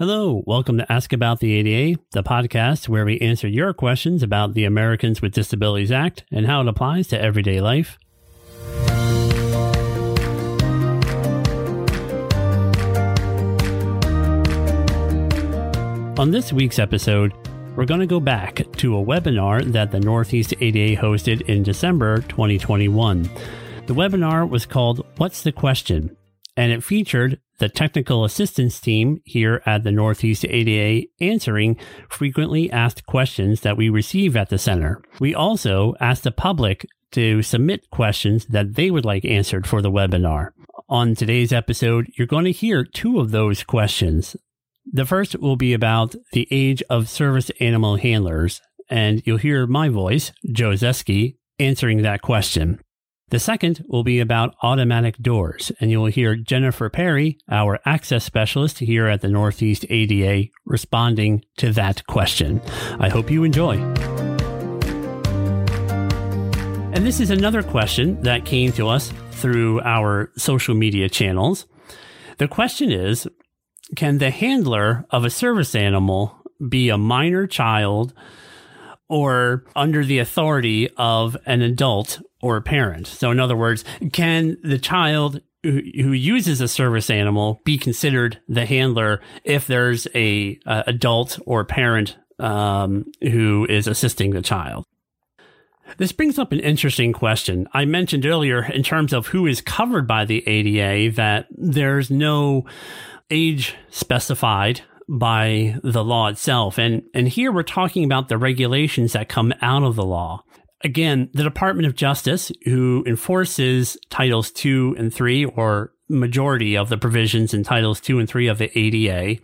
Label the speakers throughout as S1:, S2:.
S1: Hello, welcome to Ask About the ADA, the podcast where we answer your questions about the Americans with Disabilities Act and how it applies to everyday life. On this week's episode, we're going to go back to a webinar that the Northeast ADA hosted in December 2021. The webinar was called What's the Question? and it featured the technical assistance team here at the Northeast ADA answering frequently asked questions that we receive at the center. We also ask the public to submit questions that they would like answered for the webinar. On today's episode, you're going to hear two of those questions. The first will be about the age of service animal handlers, and you'll hear my voice, Joe Zeski, answering that question. The second will be about automatic doors, and you will hear Jennifer Perry, our access specialist here at the Northeast ADA, responding to that question. I hope you enjoy. And this is another question that came to us through our social media channels. The question is Can the handler of a service animal be a minor child or under the authority of an adult or a parent. So, in other words, can the child who, uses a service animal be considered the handler if there's a, a adult or parent um, who is assisting the child? This brings up an interesting question. I mentioned earlier, in terms of who is covered by the ADA, that there's no age specified by the law itself. And, and here we're talking about the regulations that come out of the law. Again, the Department of Justice, who enforces Titles 2 and 3, or majority of the provisions in Titles 2 and 3 of the ADA,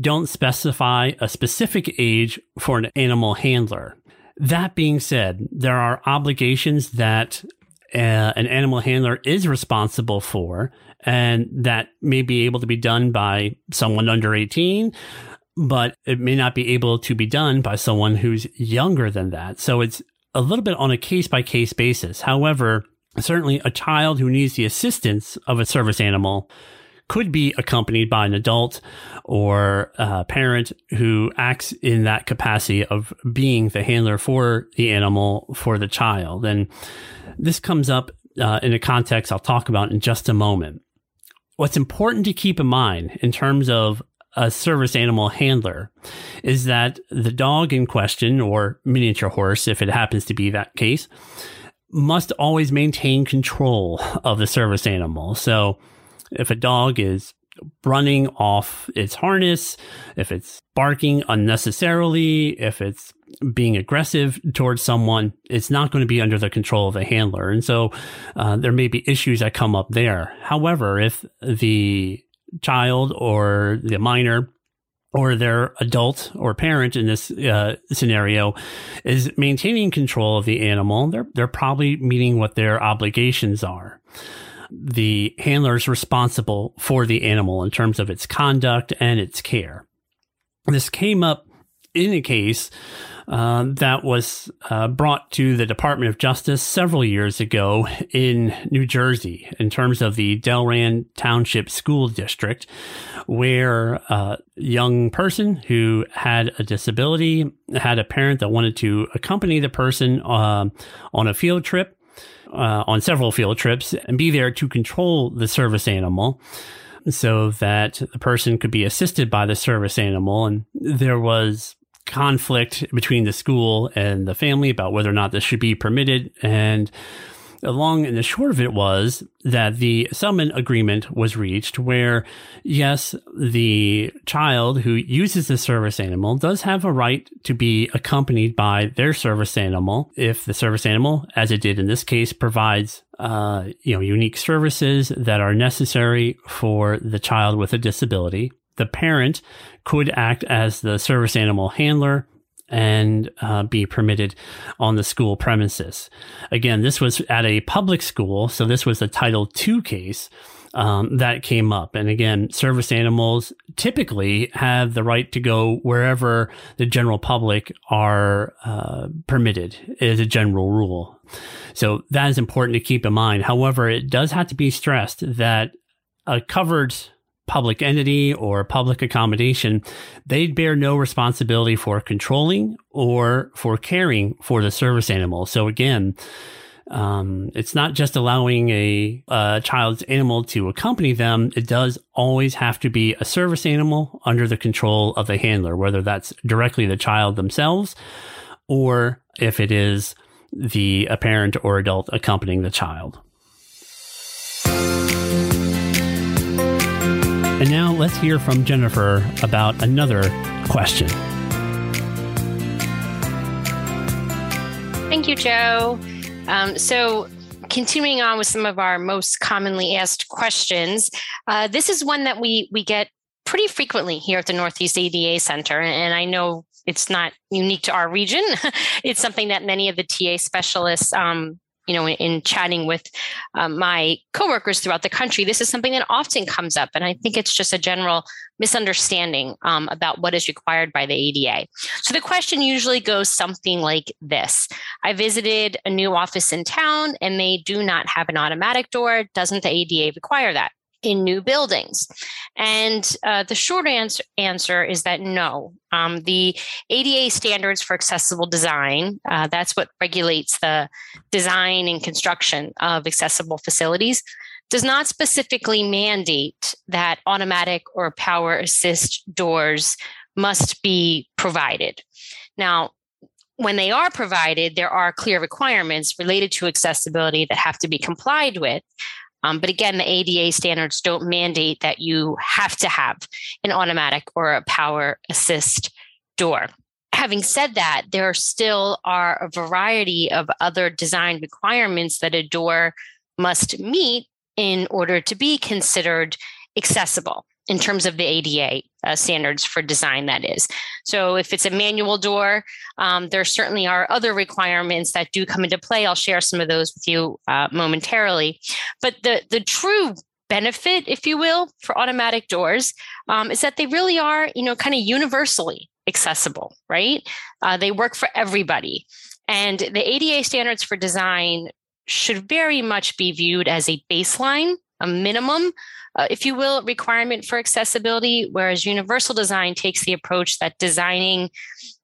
S1: don't specify a specific age for an animal handler. That being said, there are obligations that uh, an animal handler is responsible for, and that may be able to be done by someone under 18, but it may not be able to be done by someone who's younger than that. So it's a little bit on a case by case basis. However, certainly a child who needs the assistance of a service animal could be accompanied by an adult or a parent who acts in that capacity of being the handler for the animal for the child. And this comes up uh, in a context I'll talk about in just a moment. What's important to keep in mind in terms of a service animal handler is that the dog in question, or miniature horse, if it happens to be that case, must always maintain control of the service animal. So if a dog is running off its harness, if it's barking unnecessarily, if it's being aggressive towards someone, it's not going to be under the control of the handler. And so uh, there may be issues that come up there. However, if the child or the minor or their adult or parent in this uh, scenario is maintaining control of the animal, they're, they're probably meeting what their obligations are the handler is responsible for the animal in terms of its conduct and its care. This came up in a case uh, that was uh, brought to the Department of Justice several years ago in New Jersey in terms of the Delran Township School District, where a young person who had a disability had a parent that wanted to accompany the person uh, on a field trip uh, on several field trips and be there to control the service animal so that the person could be assisted by the service animal. And there was conflict between the school and the family about whether or not this should be permitted. And the long and the short of it was that the settlement agreement was reached where, yes, the child who uses the service animal does have a right to be accompanied by their service animal if the service animal, as it did in this case, provides uh, you know unique services that are necessary for the child with a disability. The parent could act as the service animal handler and uh, be permitted on the school premises. Again, this was at a public school, so this was a Title II case. Um, that came up. And again, service animals typically have the right to go wherever the general public are uh, permitted, is a general rule. So that is important to keep in mind. However, it does have to be stressed that a covered public entity or public accommodation, they'd bear no responsibility for controlling or for caring for the service animal. So again, um, it's not just allowing a, a, child's animal to accompany them. It does always have to be a service animal under the control of the handler, whether that's directly the child themselves or if it is the a parent or adult accompanying the child. Let's hear from Jennifer about another question.
S2: Thank you, Joe. Um, so, continuing on with some of our most commonly asked questions, uh, this is one that we we get pretty frequently here at the Northeast ADA Center, and I know it's not unique to our region. it's something that many of the TA specialists um, you know, in, in chatting with um, my coworkers throughout the country, this is something that often comes up. And I think it's just a general misunderstanding um, about what is required by the ADA. So the question usually goes something like this I visited a new office in town and they do not have an automatic door. Doesn't the ADA require that? In new buildings? And uh, the short answer, answer is that no. Um, the ADA standards for accessible design, uh, that's what regulates the design and construction of accessible facilities, does not specifically mandate that automatic or power assist doors must be provided. Now, when they are provided, there are clear requirements related to accessibility that have to be complied with. Um, but again, the ADA standards don't mandate that you have to have an automatic or a power assist door. Having said that, there still are a variety of other design requirements that a door must meet in order to be considered accessible in terms of the ADA uh, standards for design, that is. So, if it's a manual door, um, there certainly are other requirements that do come into play. I'll share some of those with you uh, momentarily. But the, the true benefit, if you will, for automatic doors um, is that they really are, you know, kind of universally accessible, right? Uh, they work for everybody. And the ADA standards for design should very much be viewed as a baseline, a minimum uh, if you will, requirement for accessibility, whereas universal design takes the approach that designing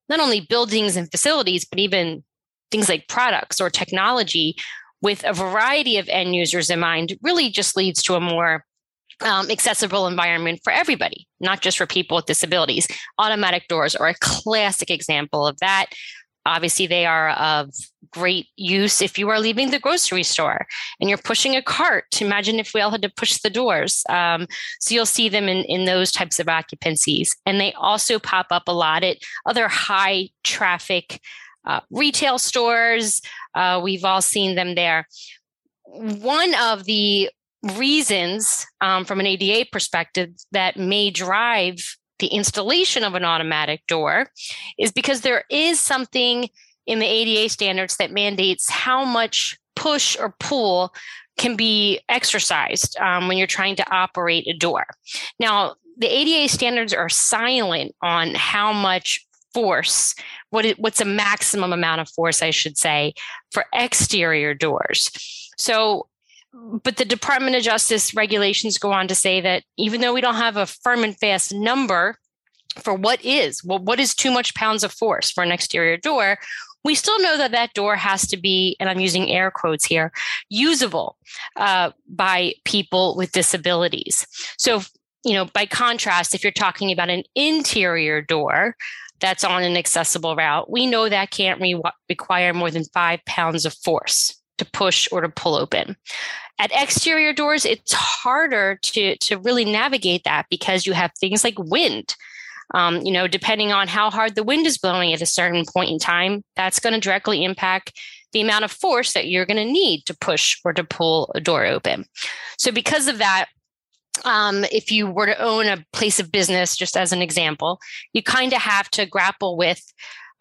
S2: not only buildings and facilities, but even things like products or technology with a variety of end users in mind really just leads to a more um, accessible environment for everybody, not just for people with disabilities. Automatic doors are a classic example of that. Obviously, they are of great use if you are leaving the grocery store and you're pushing a cart. Imagine if we all had to push the doors. Um, so you'll see them in, in those types of occupancies. And they also pop up a lot at other high traffic uh, retail stores. Uh, we've all seen them there. One of the reasons um, from an ADA perspective that may drive the installation of an automatic door is because there is something in the ADA standards that mandates how much push or pull can be exercised um, when you're trying to operate a door. Now, the ADA standards are silent on how much force, what it, what's a maximum amount of force, I should say, for exterior doors. So but the Department of Justice regulations go on to say that even though we don't have a firm and fast number for what is well, what is too much pounds of force for an exterior door, we still know that that door has to be, and I'm using air quotes here, usable uh, by people with disabilities. So, you know, by contrast, if you're talking about an interior door, that's on an accessible route, we know that can't re- require more than five pounds of force to push or to pull open. At exterior doors, it's harder to, to really navigate that because you have things like wind. Um, you know, depending on how hard the wind is blowing at a certain point in time, that's going to directly impact the amount of force that you're going to need to push or to pull a door open. So, because of that, um, if you were to own a place of business, just as an example, you kind of have to grapple with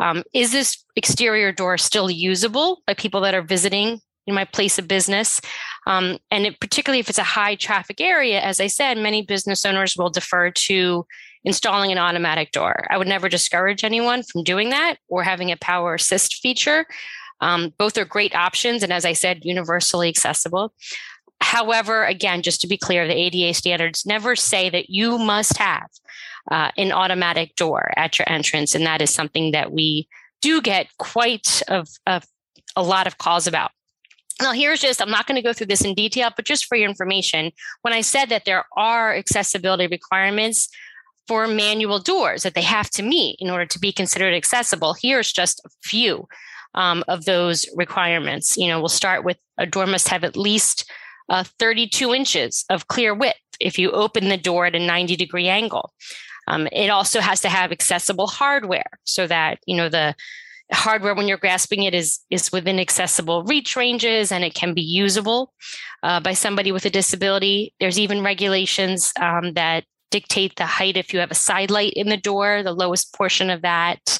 S2: um, is this exterior door still usable by people that are visiting in my place of business? Um, and it, particularly if it's a high traffic area, as I said, many business owners will defer to installing an automatic door. I would never discourage anyone from doing that or having a power assist feature. Um, both are great options. And as I said, universally accessible. However, again, just to be clear, the ADA standards never say that you must have uh, an automatic door at your entrance. And that is something that we do get quite a lot of calls about. Now, here's just, I'm not going to go through this in detail, but just for your information, when I said that there are accessibility requirements for manual doors that they have to meet in order to be considered accessible, here's just a few um, of those requirements. You know, we'll start with a door must have at least uh, 32 inches of clear width if you open the door at a 90 degree angle. Um, it also has to have accessible hardware so that you know the hardware when you're grasping it is is within accessible reach ranges and it can be usable uh, by somebody with a disability. There's even regulations um, that dictate the height if you have a side light in the door, the lowest portion of that.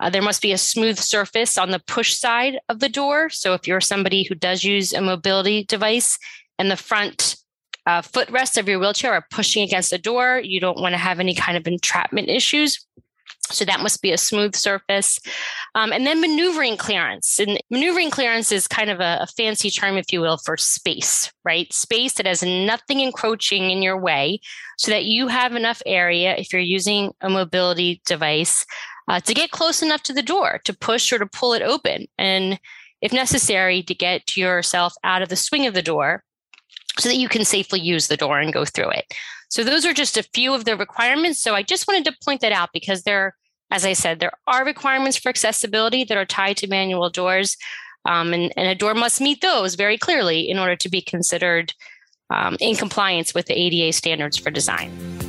S2: Uh, there must be a smooth surface on the push side of the door. So if you're somebody who does use a mobility device and the front uh, footrests of your wheelchair are pushing against the door, you don't want to have any kind of entrapment issues. So that must be a smooth surface. Um, and then maneuvering clearance. And maneuvering clearance is kind of a, a, fancy term, if you will, for space, right? Space that has nothing encroaching in your way so that you have enough area if you're using a mobility device uh, to get close enough to the door to push or to pull it open. And if necessary, to get yourself out of the swing of the door so that you can safely use the door and go through it. So those are just a few of the requirements. So I just wanted to point that out because there, as I said, there are requirements for accessibility that are tied to manual doors. Um, and, and, a door must meet those very clearly in order to be considered um, in compliance with the ADA standards for design.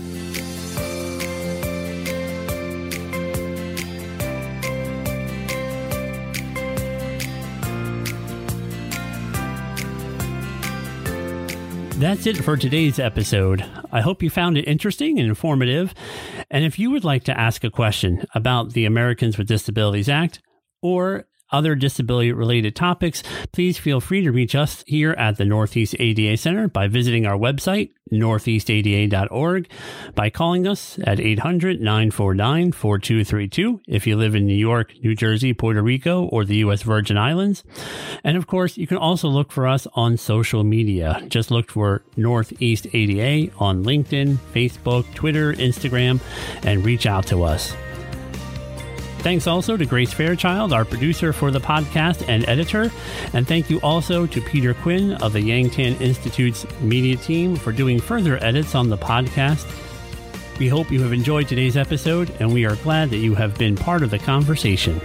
S1: That's it for today's episode. I hope you found it interesting and informative. And if you would like to ask a question about the Americans with Disabilities Act or other disability related topics, please feel free to reach us here at the Northeast ADA Center by visiting our website, northeastada.org, by calling us at 800 949 4232 if you live in New York, New Jersey, Puerto Rico, or the U.S. Virgin Islands. And of course, you can also look for us on social media. Just look for Northeast ADA on LinkedIn, Facebook, Twitter, Instagram, and reach out to us. Thanks also to Grace Fairchild, our producer for the podcast and editor. And thank you also to Peter Quinn of the Yang-Tan Institute's media team for doing further edits on the podcast. We hope you have enjoyed today's episode, and we are glad that you have been part of the conversation.